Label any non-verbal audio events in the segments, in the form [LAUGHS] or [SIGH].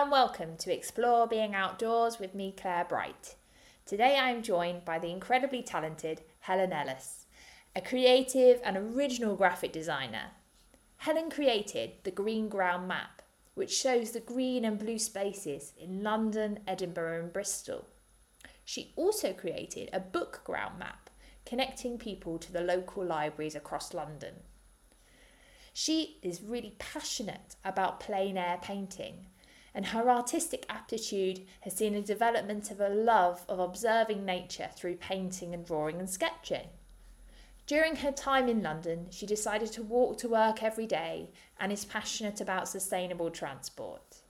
and welcome to Explore Being Outdoors with me, Claire Bright. Today I am joined by the incredibly talented Helen Ilus, a creative and original graphic designer. Helen created the Green Ground Map, which shows the green and blue spaces in London, Edinburgh, and Bristol. She also created a book ground map connecting people to the local libraries across London. She is really passionate about plein air painting, and her artistic aptitude has seen a development of a love of observing nature through painting and drawing and sketching. During her time in London, she decided to walk to work every day and is passionate about sustainable transport.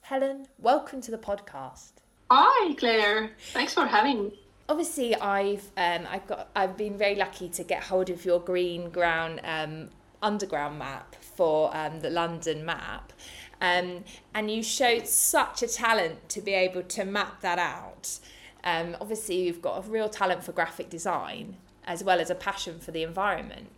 Helen, welcome to the podcast. Hi, Claire. Thanks for having me. Obviously, I've um, I've got I've been very lucky to get hold of your green ground um, underground map for um, the London map. Um, and you showed such a talent to be able to map that out. Um, obviously, you've got a real talent for graphic design as well as a passion for the environment.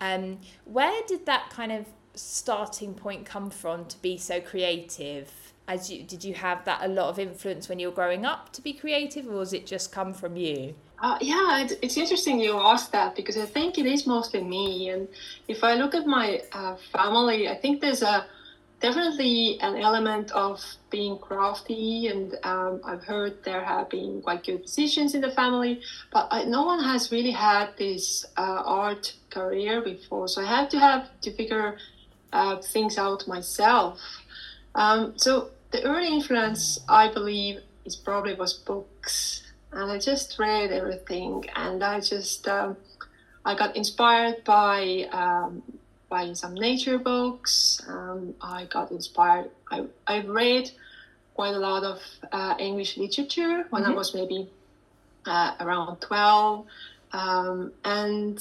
Um, where did that kind of starting point come from to be so creative? As you did you have that a lot of influence when you were growing up to be creative, or was it just come from you? Uh, yeah, it's, it's interesting you asked that because I think it is mostly me. And if I look at my uh, family, I think there's a definitely an element of being crafty. And um, I've heard there have been quite good musicians in the family, but I, no one has really had this uh, art career before. So I had to have to figure uh, things out myself. Um, so the early influence, I believe, is probably was books and I just read everything, and I just um, I got inspired by um, by some nature books. Um, I got inspired. I I read quite a lot of uh, English literature when mm-hmm. I was maybe uh, around twelve, um, and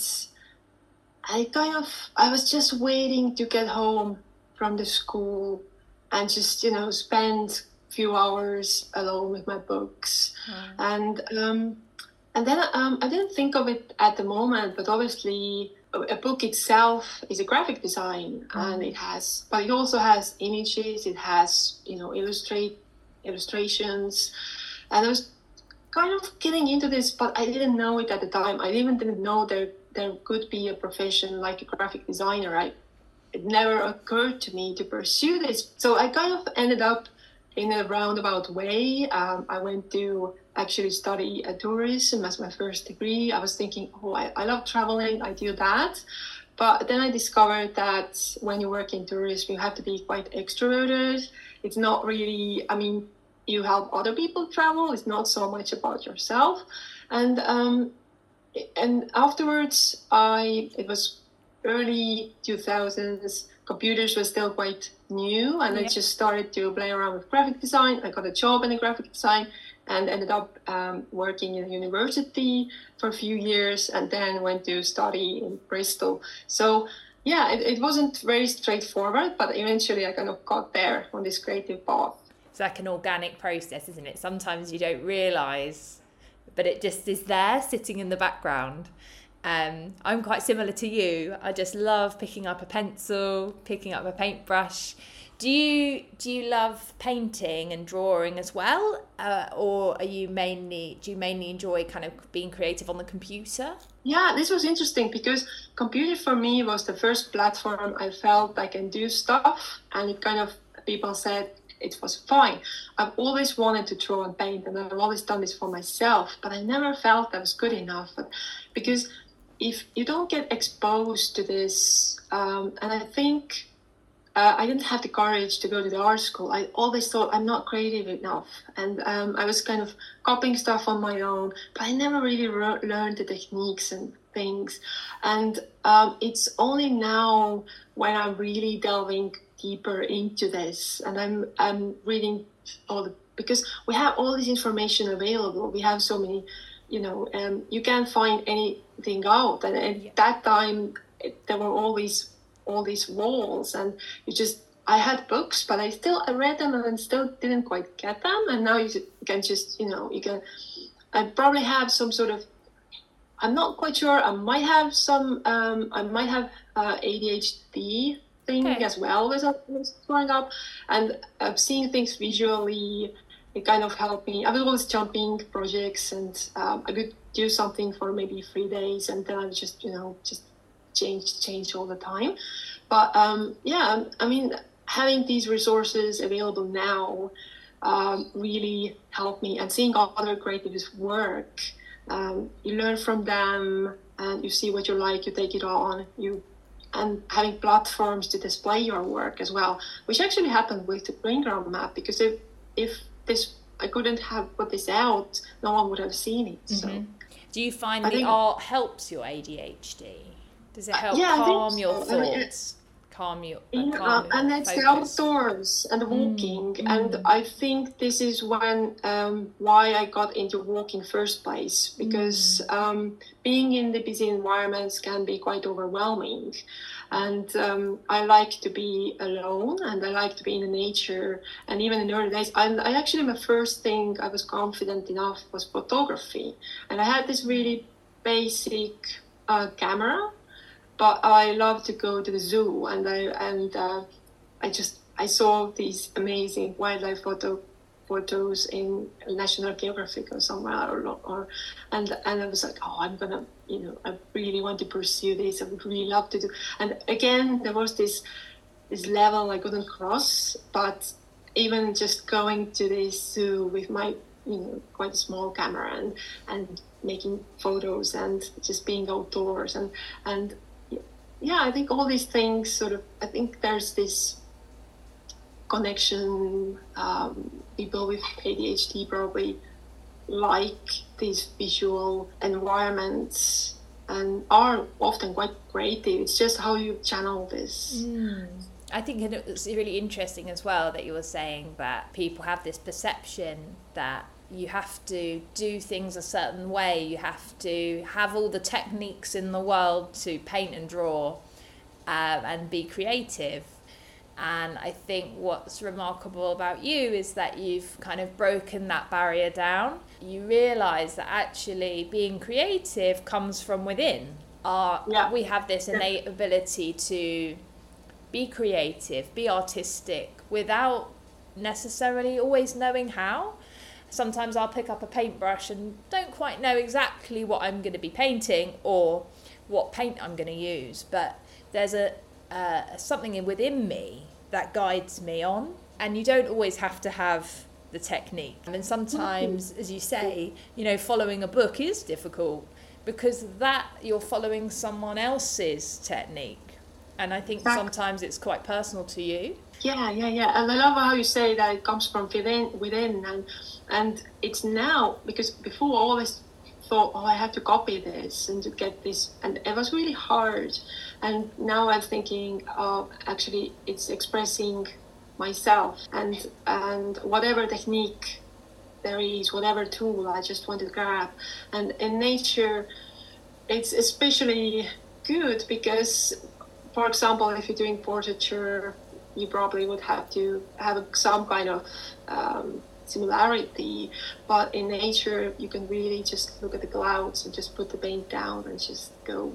I kind of I was just waiting to get home from the school and just you know spend few hours alone with my books, mm. and um, and then um, I didn't think of it at the moment, but obviously a book itself is a graphic design, mm. and it has, but it also has images. It has you know illustrate illustrations, and I was kind of getting into this, but I didn't know it at the time. I even didn't know there there could be a profession like a graphic designer. I it never occurred to me to pursue this. So I kind of ended up in a roundabout way. Um, I went to actually study tourism as my first degree. I was thinking, oh, I, I love traveling, I do that. But then I discovered that when you work in tourism, you have to be quite extroverted. It's not really, I mean, you help other people travel, it's not so much about yourself. And um, and afterwards, I it was early 2000s computers were still quite new and yeah. I just started to play around with graphic design. I got a job in a graphic design and ended up um, working in a university for a few years and then went to study in Bristol. So yeah, it, it wasn't very straightforward, but eventually I kind of got there on this creative path. It's like an organic process, isn't it? Sometimes you don't realize, but it just is there sitting in the background. Um, I'm quite similar to you. I just love picking up a pencil, picking up a paintbrush. Do you do you love painting and drawing as well, uh, or are you mainly do you mainly enjoy kind of being creative on the computer? Yeah, this was interesting because computer for me was the first platform I felt I can do stuff, and it kind of people said it was fine. I've always wanted to draw and paint, and I've always done this for myself, but I never felt I was good enough because if you don't get exposed to this, um, and I think uh, I didn't have the courage to go to the art school. I always thought I'm not creative enough, and um, I was kind of copying stuff on my own, but I never really re- learned the techniques and things. And um, it's only now when I'm really delving deeper into this, and I'm I'm reading all the because we have all this information available. We have so many you know, um, you can't find anything out. And at yeah. that time, it, there were always all these walls, and you just I had books, but I still I read them and still didn't quite get them. And now you can just you know you can. I probably have some sort of. I'm not quite sure. I might have some. Um, I might have uh, ADHD thing okay. as well as I was growing up, and uh, seeing things visually. It kind of helped me. I was always jumping projects, and um, I could do something for maybe three days, and then I would just, you know, just change, change all the time. But um, yeah, I mean, having these resources available now um, really helped me, and seeing other creatives work, um, you learn from them, and you see what you like, you take it on, you and having platforms to display your work as well, which actually happened with the Greenground map because if if this I couldn't have put this out, no one would have seen it. So, mm-hmm. do you find I the art helps your ADHD? Does it help yeah, calm your so. thoughts? Calm you. Uh, yeah, calm and it's the outdoors and walking, mm, and mm. I think this is when um, why I got into walking first place because mm. um, being in the busy environments can be quite overwhelming, and um, I like to be alone and I like to be in the nature, and even in early days, I, I actually my first thing I was confident enough was photography, and I had this really basic uh, camera but I love to go to the zoo and I and uh, I just I saw these amazing wildlife photo photos in National Geographic or somewhere or, or and and I was like oh I'm gonna you know I really want to pursue this I would really love to do and again there was this this level I couldn't cross but even just going to this zoo with my you know quite a small camera and and making photos and just being outdoors and and yeah, I think all these things sort of, I think there's this connection. Um, people with ADHD probably like these visual environments and are often quite creative. It's just how you channel this. Mm. I think it's really interesting as well that you were saying that people have this perception that you have to do things a certain way. You have to have all the techniques in the world to paint and draw um, and be creative. And I think what's remarkable about you is that you've kind of broken that barrier down. You realize that actually being creative comes from within. Our, yeah. We have this innate ability to be creative, be artistic without necessarily always knowing how sometimes I'll pick up a paintbrush and don't quite know exactly what I'm going to be painting or what paint I'm going to use, but there's a uh, something within me that guides me on, and you don't always have to have the technique. And sometimes, as you say, you know, following a book is difficult because that you're following someone else's technique. And I think sometimes it's quite personal to you. Yeah, yeah, yeah. And I love how you say that it comes from within, within, and and it's now because before I always thought, oh, I have to copy this and to get this, and it was really hard. And now I'm thinking, oh, actually, it's expressing myself and and whatever technique there is, whatever tool I just want to grab. And in nature, it's especially good because, for example, if you're doing portraiture you probably would have to have some kind of um, similarity. But in nature, you can really just look at the clouds and just put the paint down and just go.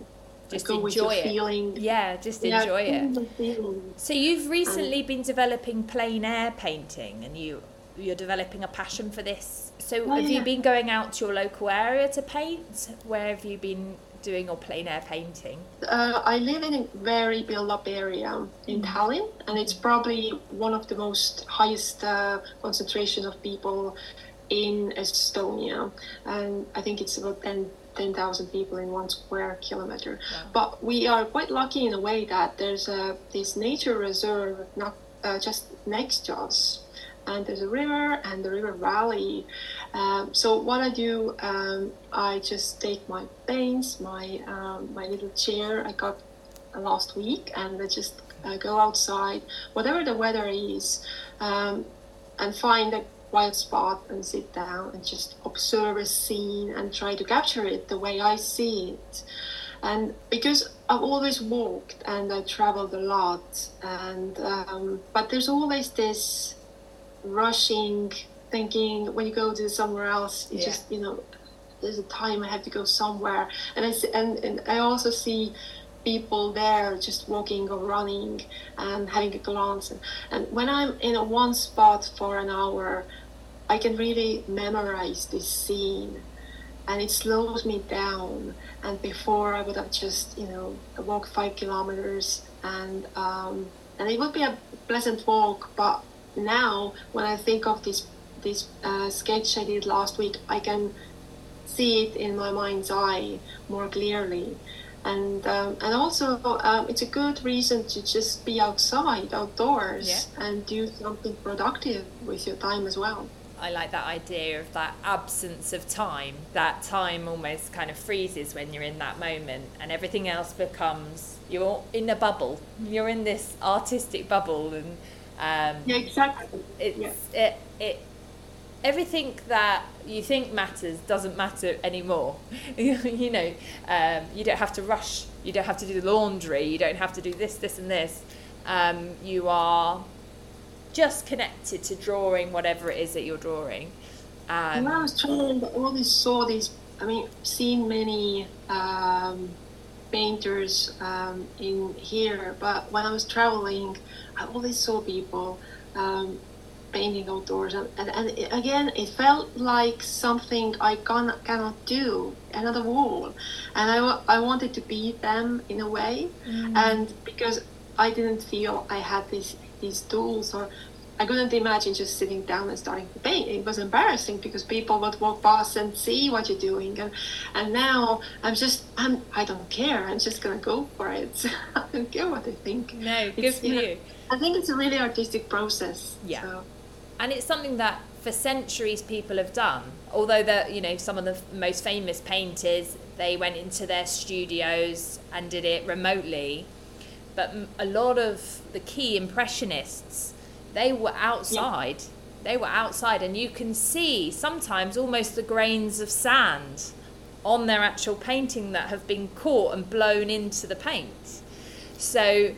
Just go enjoy it. Feeling. Yeah, just yeah, enjoy it. So you've recently been developing plein air painting, and you you're developing a passion for this. So oh, have yeah. you been going out to your local area to paint? Where have you been doing your plein air painting? Uh, I live in a very built up area in mm. Tallinn, and it's probably one of the most highest uh, concentration of people in Estonia. And I think it's about 10 10,000 people in one square kilometer. Wow. But we are quite lucky in a way that there's a, this nature reserve not uh, just next to us and there's a river and the river valley. Um, so what I do, um, I just take my paints, my um, my little chair I got last week, and I just uh, go outside, whatever the weather is, um, and find a quiet spot and sit down and just observe a scene and try to capture it the way I see it. And because I've always walked and I traveled a lot, and um, but there's always this rushing, thinking when you go to somewhere else, you yeah. just you know, there's a time I have to go somewhere, and I see, and, and I also see people there just walking or running and having a glance. And, and when I'm in a one spot for an hour, I can really memorize this scene and it slows me down. And before I would have just, you know, walked five kilometers and um, and it would be a pleasant walk. But now, when I think of this this uh, sketch I did last week, I can see it in my mind's eye more clearly. And um, and also, um, it's a good reason to just be outside, outdoors, yeah. and do something productive with your time as well. I like that idea of that absence of time. That time almost kind of freezes when you're in that moment, and everything else becomes you're in a bubble. You're in this artistic bubble, and um, yeah, exactly. It's yeah. it it everything that you think matters doesn't matter anymore. [LAUGHS] you know, um, you don't have to rush. You don't have to do the laundry. You don't have to do this, this, and this. Um, you are just connected to drawing whatever it is that you're drawing. Um, when I was traveling, I always saw these. I mean, seen many um, painters um, in here, but when I was traveling, I always saw people um, painting outdoors, and, and, and again, it felt like something I can, cannot do, another wall, and I, I wanted to be them in a way, mm. and because I didn't feel I had these these tools or I couldn't imagine just sitting down and starting to paint. It was embarrassing because people would walk past and see what you're doing, and and now I'm just I'm I don't care. I'm just gonna go for it. [LAUGHS] I don't care what they think. No, good for you. I think it's a really artistic process. Yeah, so. and it's something that for centuries people have done. Although the you know some of the most famous painters they went into their studios and did it remotely, but a lot of the key impressionists they were outside. Yeah. They were outside, and you can see sometimes almost the grains of sand on their actual painting that have been caught and blown into the paint. So,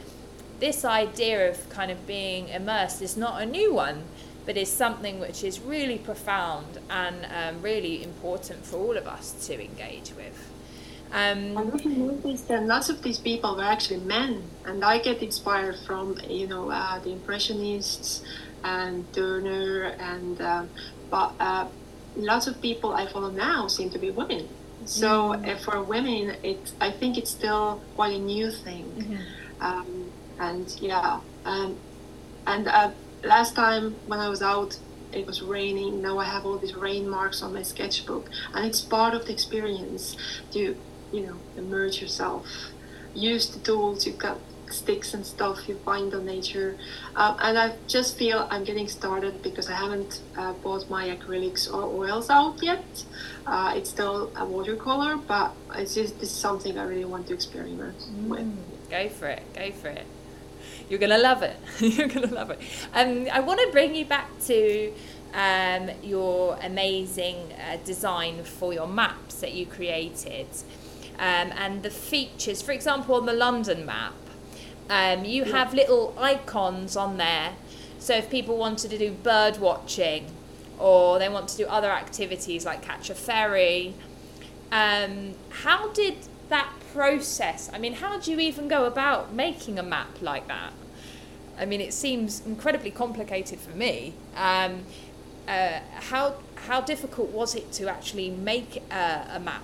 this idea of kind of being immersed is not a new one, but is something which is really profound and um, really important for all of us to engage with. Um, I noticed that lots of these people were actually men, and I get inspired from you know uh, the Impressionists and Turner, and um, but uh, lots of people I follow now seem to be women. So mm-hmm. uh, for women, it I think it's still quite a new thing, mm-hmm. um, and yeah, um, and uh, last time when I was out it was raining now i have all these rain marks on my sketchbook and it's part of the experience to you know immerse yourself. Use the tools you've got sticks and stuff you find on nature. Um, and i just feel i'm getting started because i haven't uh, bought my acrylics or oils out yet. Uh, it's still a watercolor but it's just this is something i really want to experiment mm, with. Go for it go for it. You're gonna love it. [LAUGHS] You're gonna love it. Um, i want to bring you back to um, your amazing uh, design for your maps that you created um, and the features. For example, on the London map, um, you yeah. have little icons on there. So if people wanted to do bird watching or they want to do other activities like catch a ferry, um, how did that process? I mean, how do you even go about making a map like that? I mean, it seems incredibly complicated for me. Um, uh, how how difficult was it to actually make a, a map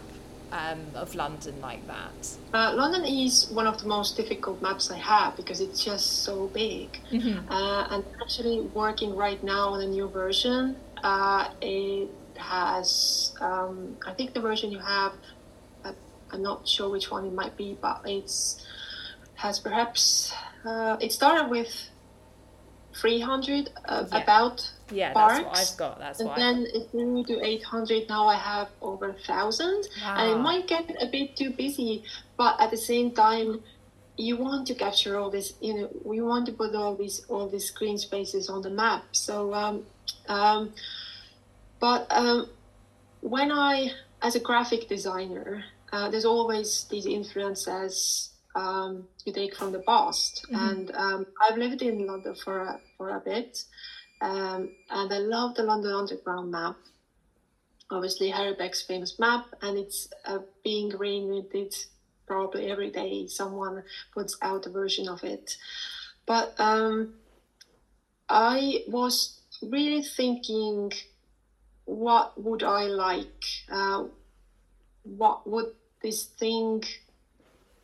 um, of London like that? Uh, London is one of the most difficult maps I have because it's just so big. Mm-hmm. Uh, and actually working right now on a new version. Uh, it has, um, I think the version you have, uh, I'm not sure which one it might be, but it's has perhaps uh, it started with 300 uh, yeah. about yeah, parks. that's what I've got. That's and what then it grew to 800. Now I have over a thousand, wow. and it might get a bit too busy. But at the same time, you want to capture all this. You know, we want to put all these all these green spaces on the map. So, um, um, but um, when I, as a graphic designer, uh, there's always these influences um, you take from the past. Mm-hmm. And um, I've lived in London for a, for a bit, um, and I love the London Underground map. Obviously, Harry Beck's famous map, and it's uh, being reinvented probably every day someone puts out a version of it. But um, I was really thinking, what would I like? Uh, what would this thing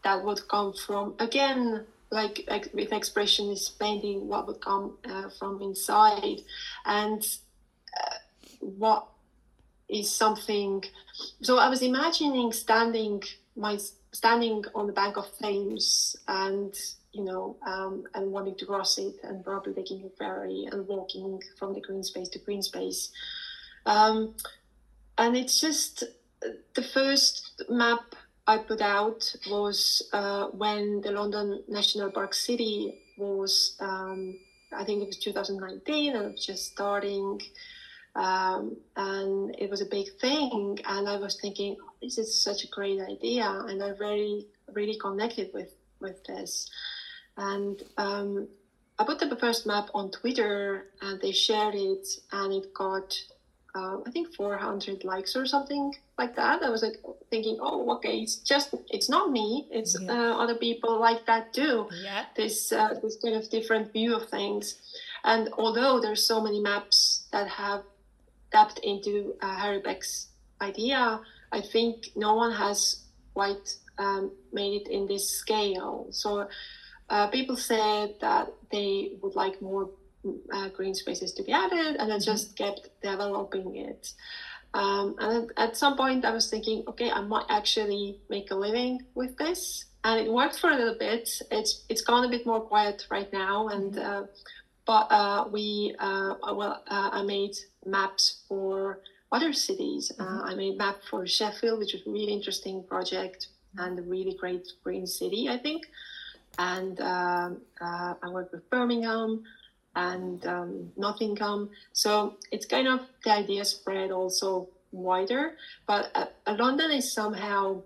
that would come from again like with expressionist painting what would come uh, from inside. And uh, what is something so i was imagining standing my standing on the bank of Thames and you know um, and wanting to cross it and probably taking a ferry and walking from the green space to green space. Um, and it's just the first map I put out was uh, when the London National Park City was, um, I think it was 2019, and it was just starting. Um, and it was a big thing. And I was thinking, this is such a great idea. And I very, really connected with, with this. And um, I put the first map on Twitter and they shared it, and it got uh, I think 400 likes or something like that. I was like thinking, oh, okay, it's just it's not me. It's yeah. uh, other people like that too. Yeah. This uh, this kind of different view of things, and although there's so many maps that have tapped into uh, Harry Beck's idea, I think no one has quite um, made it in this scale. So. Uh, people said that they would like more uh, green spaces to be added, and I mm-hmm. just kept developing it. Um, and at some point, I was thinking, okay, I might actually make a living with this, and it worked for a little bit. It's it's gone a bit more quiet right now, and mm-hmm. uh, but uh, we uh, well, uh, I made maps for other cities. Uh, mm-hmm. I made map for Sheffield, which was a really interesting project and a really great green city, I think. And um, uh, I worked with Birmingham and um, Nottingham. So it's kind of the idea spread also wider. But uh, uh, London is somehow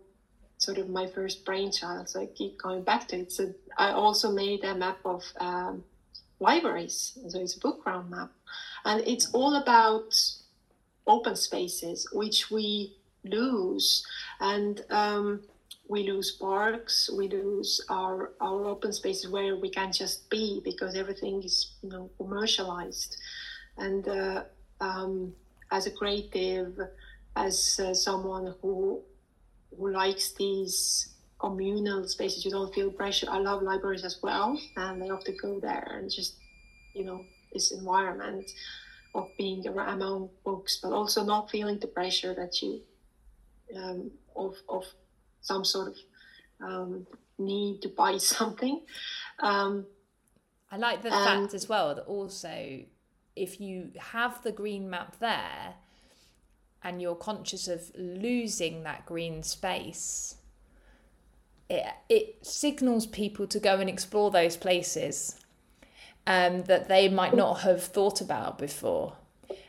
sort of my first brainchild. So I keep going back to it. So I also made a map of um, libraries. So it's a book round map. And it's all about open spaces, which we lose. And um, we lose parks, we lose our, our open spaces where we can just be because everything is you know commercialized. And uh, um, as a creative, as uh, someone who who likes these communal spaces, you don't feel pressure. I love libraries as well, and I often go there and just you know this environment of being among books, but also not feeling the pressure that you um, of of some sort of um, need to buy [LAUGHS] something. Um, I like the fact as well that also if you have the green map there and you're conscious of losing that green space, it, it signals people to go and explore those places um, that they might not have thought about before.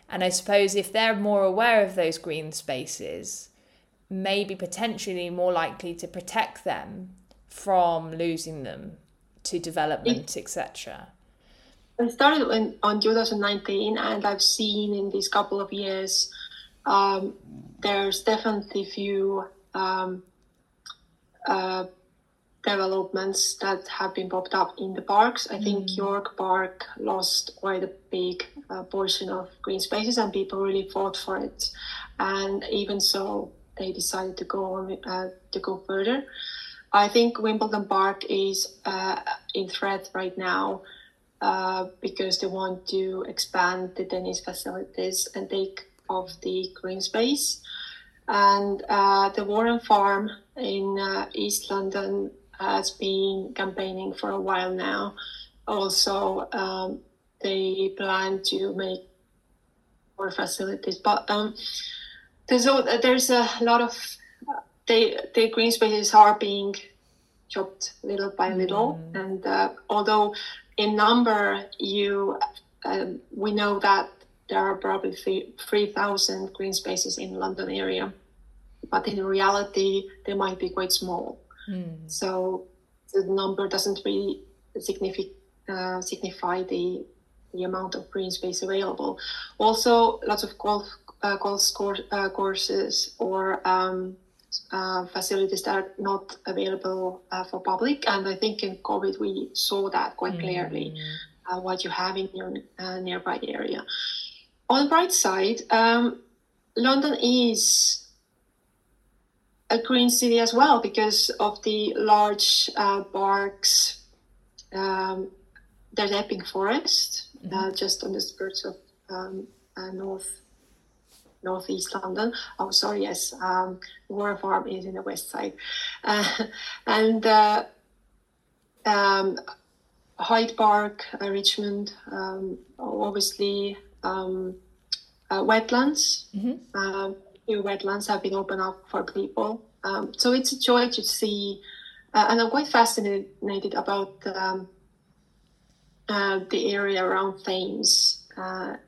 And I suppose if they're more aware of those green spaces, maybe potentially more likely to protect them from losing them to development, etc. I started in, on 2019, and I've seen in these couple of years um, there's definitely few um, uh, developments that have been popped up in the parks. I think mm. York Park lost quite a big uh, portion of green spaces, and people really fought for it. And even so, they decided to go on uh, to go further. I think Wimbledon Park is uh, in threat right now uh, because they want to expand the tennis facilities and take off the green space. And uh, the Warren Farm in uh, East London has been campaigning for a while now. Also, um, they plan to make more facilities, but um, there's a, there's a lot of the the green spaces are being chopped little by little, mm. and uh, although in number you um, we know that there are probably three thousand green spaces in London area, but in reality they might be quite small. Mm. So the number doesn't really signify uh, signify the the amount of green space available. Also, lots of golf uh, golf uh, courses or um, uh, facilities that are not available uh, for public. And I think in COVID we saw that quite mm. clearly, uh, what you have in your uh, nearby area. On the bright side, um, London is a green city as well because of the large uh, parks. Um, there's Epping Forest, mm-hmm. Uh, just on the skirts of um, north northeast London. Oh, sorry, yes, um, Warren Farm is in the west side, uh, [LAUGHS] and uh, um, Hyde Park, uh, Richmond, um, obviously um, uh, wetlands. Mm-hmm. Um, new wetlands have been opened up for people, um, so it's a joy to see, uh, and I'm quite fascinated about uh, the area around Thames,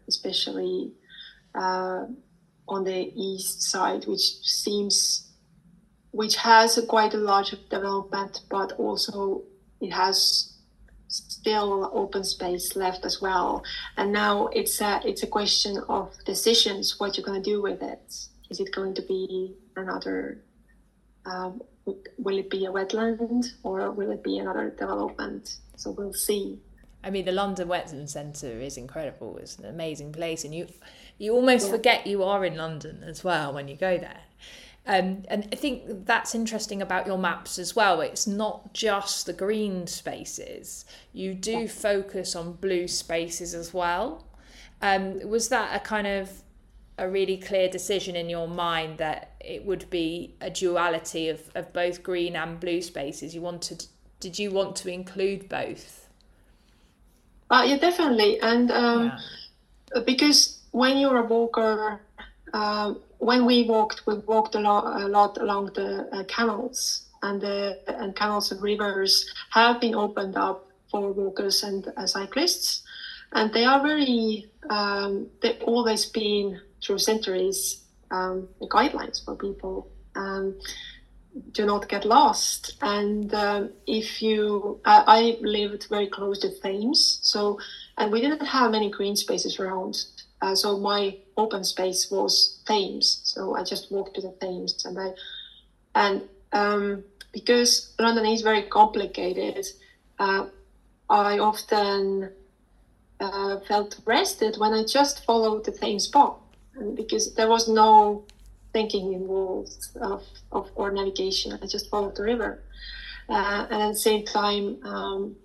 especially on the east side, which seems which has a quite a large development, but also it has still open space left as well. And now it's a it's a question of decisions. What you're going to do with it? Is it going to be another? Um, will it be a wetland or will it be another development? So we'll see. I mean, the London Wetland Centre is incredible. It's an amazing place, and you you almost yeah. forget you are in London as well when you go there. Um, and I think that's interesting about your maps as well. It's not just the green spaces; you do focus on blue spaces as well. Um, was that a kind of a really clear decision in your mind that it would be a duality of, of both green and blue spaces? You wanted, did you want to include both? Uh, yeah, definitely. And um, yeah. because when you're a walker, uh, when we walked, we walked a lot, a lot along the uh, canals, and the and canals and rivers have been opened up for walkers and uh, cyclists, and they are very. Um, they've always been through centuries um, guidelines for people. Um, do not get lost. And um, if you, uh, I lived very close to Thames, so and we didn't have many green spaces around. Uh, so my open space was Thames. So I just walked to the Thames, and I, and um, because London is very complicated, uh, I often uh, felt rested when I just followed the Thames Path, because there was no thinking involved of, of or navigation. I just followed the river. Uh, and at the same time, um,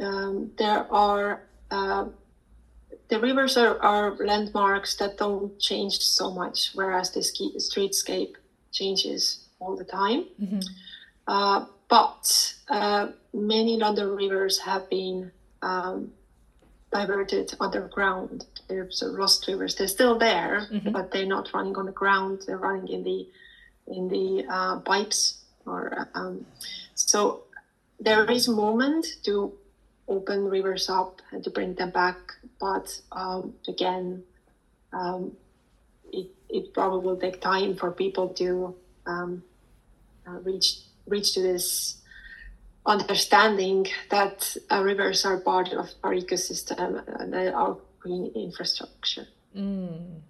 um, there are uh, the rivers are, are, landmarks that don't change so much, whereas the ski, streetscape changes all the time. Mm-hmm. Uh, but uh, many London rivers have been um, diverted underground. There's lost rivers. They're still there, mm-hmm. but they're not running on the ground. They're running in the in the uh, pipes. Or um, so there is a moment to open rivers up and to bring them back. But um, again, um, it it probably will take time for people to um, uh, reach reach to this understanding that uh, rivers are part of our ecosystem and our green infrastructure. Mm.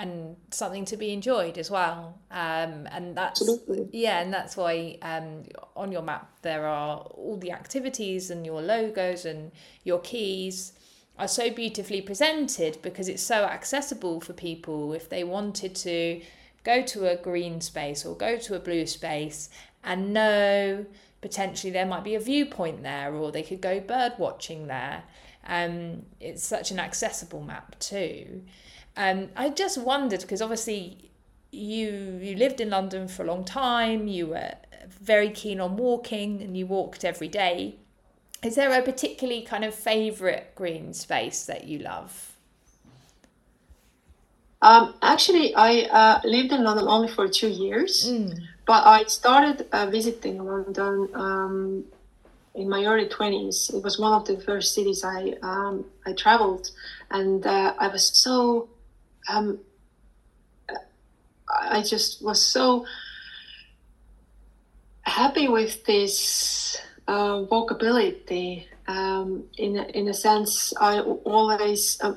And something to be enjoyed as well. Um, and that's Absolutely. yeah, and that's why um, on your map there are all the activities and your logos and your keys are so beautifully presented because it's so accessible for people if they wanted to go to a green space or go to a blue space and know potentially there might be a viewpoint there or they could go bird watching there. Um, it's such an accessible map too. Um, I just wondered because obviously you you lived in London for a long time. You were very keen on walking and you walked every day. Is there a particularly kind of favourite green space that you love? Um, actually, I uh, lived in London only for two years. Mm. But I started uh, visiting London um, in my early 20s. It was one of the first cities I um, I traveled, and uh, I was so um, I just was so happy with this uh, walkability. Um, in in a sense, I always. Uh,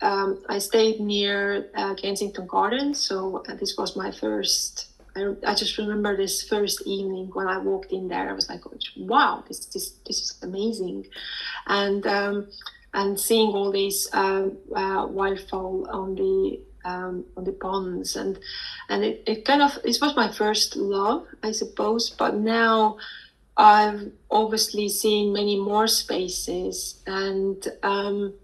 um, I stayed near uh, Kensington Gardens, so uh, this was my first I, I just remember this first evening when I walked in there. I was like, "Wow, this this this is amazing," and um, and seeing all these uh, uh, wildfowl on the um, on the ponds and and it, it kind of this was my first love, I suppose. But now I've obviously seen many more spaces and. Um,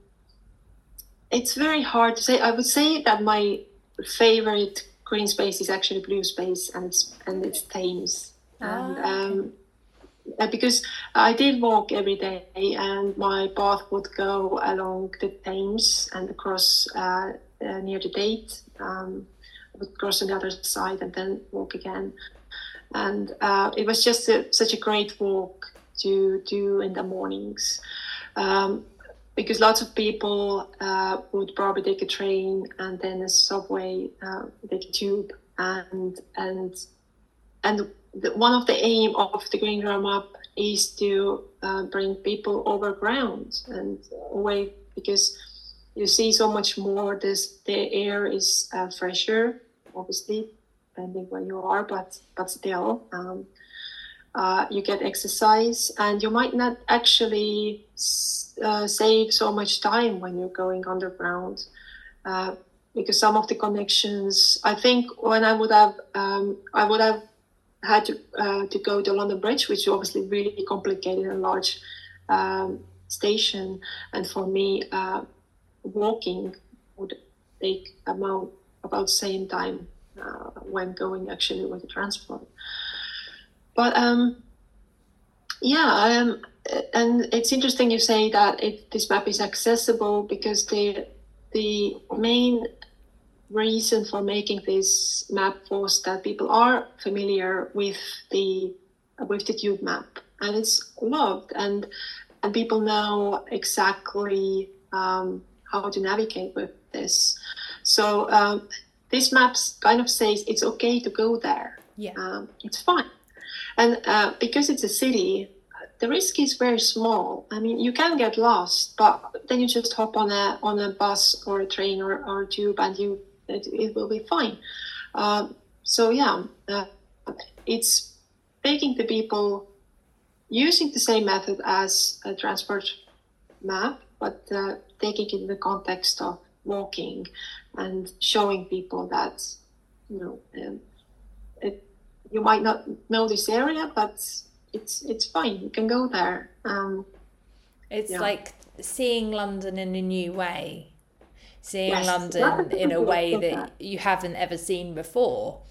it's very hard to say. I would say that my favorite green space is actually blue space and it's and it's Thames. and ah, um, uh, because I did walk every day and my path would go along the Thames and across uh, uh, near the Tate. Um, I would cross on the other side and then walk again. And uh, it was just a, such a great walk to do in the mornings. Um, because lots of people uh, would probably take a train and then a subway, uh, take a tube, and and and the, one of the aim of the Green Ground Map is to uh, bring people over ground and away because you see so much more. This the air is uh, fresher, obviously, depending where you are, but but still. Um, uh, you get exercise and you might not actually uh, save so much time when you're going underground uh, because some of the connections i think when i would have um, i would have had to, uh, to go to london bridge which is obviously really complicated and large um, station. And for me uh, walking would take about about same time uh, when going actually with the transport. But um, yeah, um, and it's interesting you say that it, this map is accessible because the the main reason for making this map was that people are familiar with the with the tube map and it's loved and and people know exactly um, how to navigate with this. So um, this map kind of says it's okay to go there. Yeah, um, it's fine. And uh, because it's a city, the risk is very small. I mean, you can get lost, but then you just hop on a on a bus or a train or, or a tube, and you it, it will be fine. Uh, so yeah, uh, it's taking the people using the same method as a transport map, but uh, taking it in the context of walking and showing people that you know um, it you might not know this area, but it's it's fine. You can go there. Um, it's yeah. like seeing London in a new way, seeing yes. London in a way that you haven't ever seen before,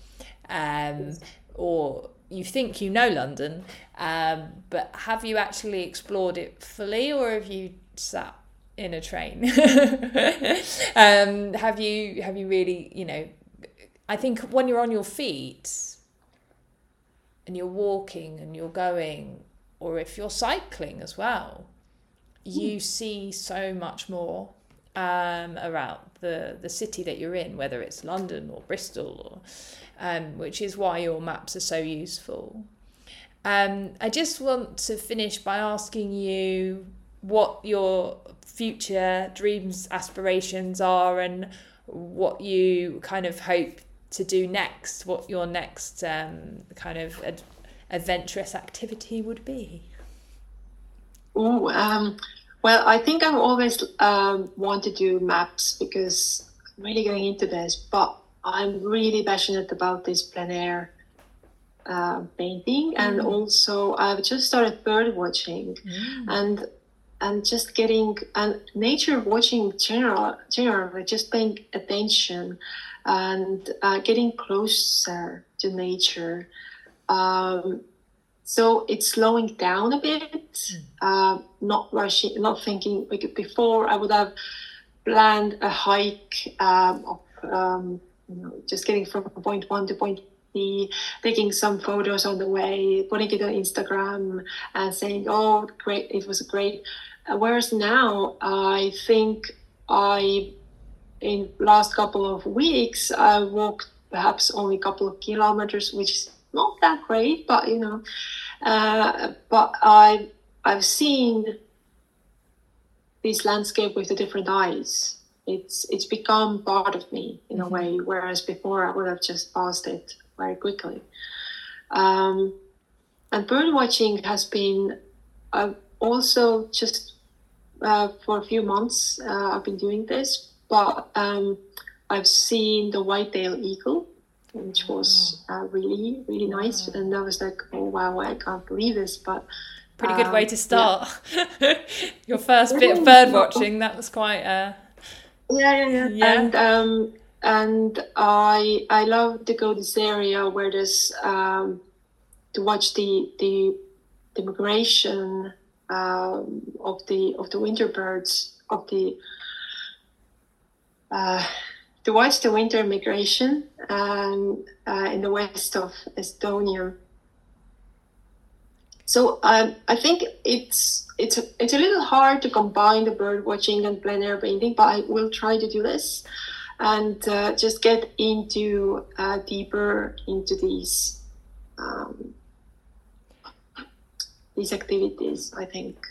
um, or you think you know London, um, but have you actually explored it fully, or have you sat in a train? [LAUGHS] um, have you have you really you know? I think when you're on your feet and you're walking and you're going, or if you're cycling as well, you hmm. see so much more um, around the, the city that you're in, whether it's London or Bristol, or, um, which is why your maps are so useful. Um, I just want to finish by asking you what your future dreams, aspirations are, and what you kind of hope to do next, what your next um, kind of ad- adventurous activity would be? Oh, um, well, I think I've always um, wanted to do maps because I'm really going into this, but I'm really passionate about this plein air uh, painting, mm. and also I've just started bird watching, mm. and and just getting and nature watching general generally just paying attention and uh, getting closer to nature. Um, so it's slowing down a bit, mm. uh, not rushing, not thinking. Like before, I would have planned a hike um, of, um, you know, just getting from point one to point B, taking some photos on the way, putting it on Instagram, and saying, "Oh, great! It was great." Uh, whereas now, I think I in last couple of weeks, I walked perhaps only a couple of kilometers, which is not that great, but you know, uh, but I I've seen this landscape with the different eyes. It's it's become part of me in a mm-hmm. way, whereas before I would have just passed it very quickly. Um, and bird watching has been uh, also just uh, for a few months. Uh, I've been doing this, but um, I've seen the white-tailed eagle, which was uh, really really nice. And I was like, oh wow, I can't believe this, but. Pretty good way to um, start. Yeah. [LAUGHS] Your first bit of bird watching, that was quite uh, yeah, yeah, yeah. yeah. And um, and I I love to go this area where there's um, to watch the the, the migration um, of the of the winter birds of the uh, to watch the winter migration um, uh, in the west of Estonia. So um, I think it's it's a, it's a little hard to combine the bird watching and plein air painting, but I will try to do this and uh, just get into uh, deeper into these um, these activities. I think.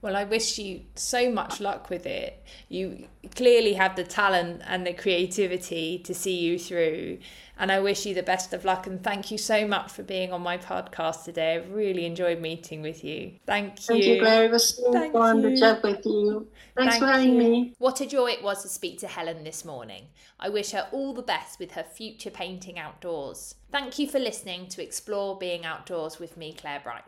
Well, I wish you so much luck with it. You clearly have the talent and the creativity to see you through. And I wish you the best of luck. And thank you so much for being on my podcast today. I've really enjoyed meeting with you. Thank you. Thank you, Claire. It was so thank fun you. to chat with you. Thanks thank for having you. me. What a joy it was to speak to Helen this morning. I wish her all the best with her future painting outdoors. Thank you for listening to Explore Being Outdoors with me, Claire Bright.